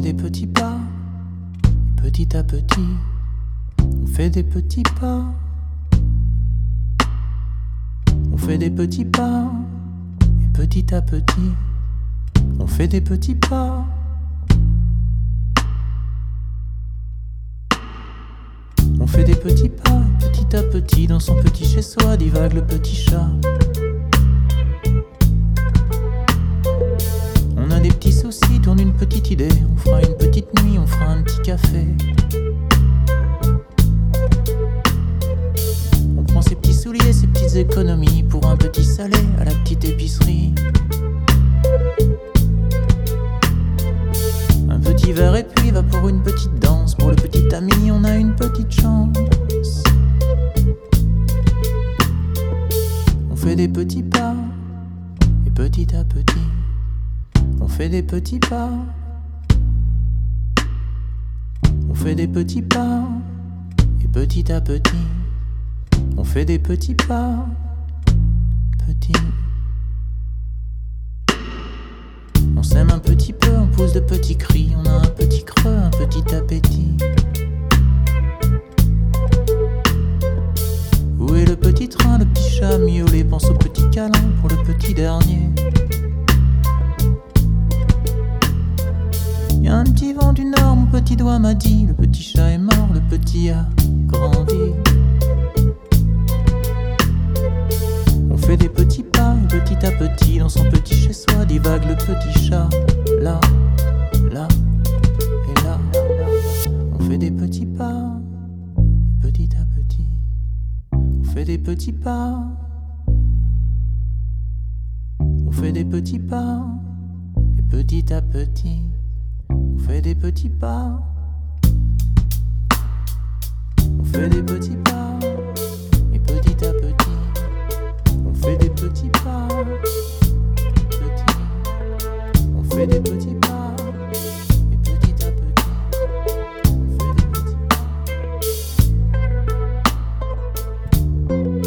petits pas, et petit à petit, on fait des petits pas. On fait des petits pas, et petit à petit, on fait des petits pas. On fait des petits pas, petit à petit, dans son petit chez-soi, divague le petit chat. Petits soucis, tourne une petite idée, on fera une petite nuit, on fera un petit café. On prend ses petits souliers, ses petites économies pour un petit salé à la petite épicerie. Un petit verre et puis va pour une petite danse. Pour le petit ami, on a une petite chance. On fait des petits pas, et petit à petit, on fait des petits pas. On fait des petits pas, et petit à petit, on fait des petits pas. Petit. On s'aime un petit peu, on pousse de petits cris, on a un petit creux, un petit appétit. Où est le petit train, le petit chat miaulé Pense au petit câlin pour le petit dernier. Petit doigt m'a dit Le petit chat est mort, le petit a grandi. On fait des petits pas, petit à petit, dans son petit chez-soi, divague le petit chat. Là, là, et là. On fait des petits pas, et petit à petit, on fait des petits pas. On fait des petits pas, et petit à petit, fait des petits pas. On fait des petits pas. Et petit à petit, on fait des petits pas. Petit. On fait des petits pas. Et petit à petit, on fait des petits pas.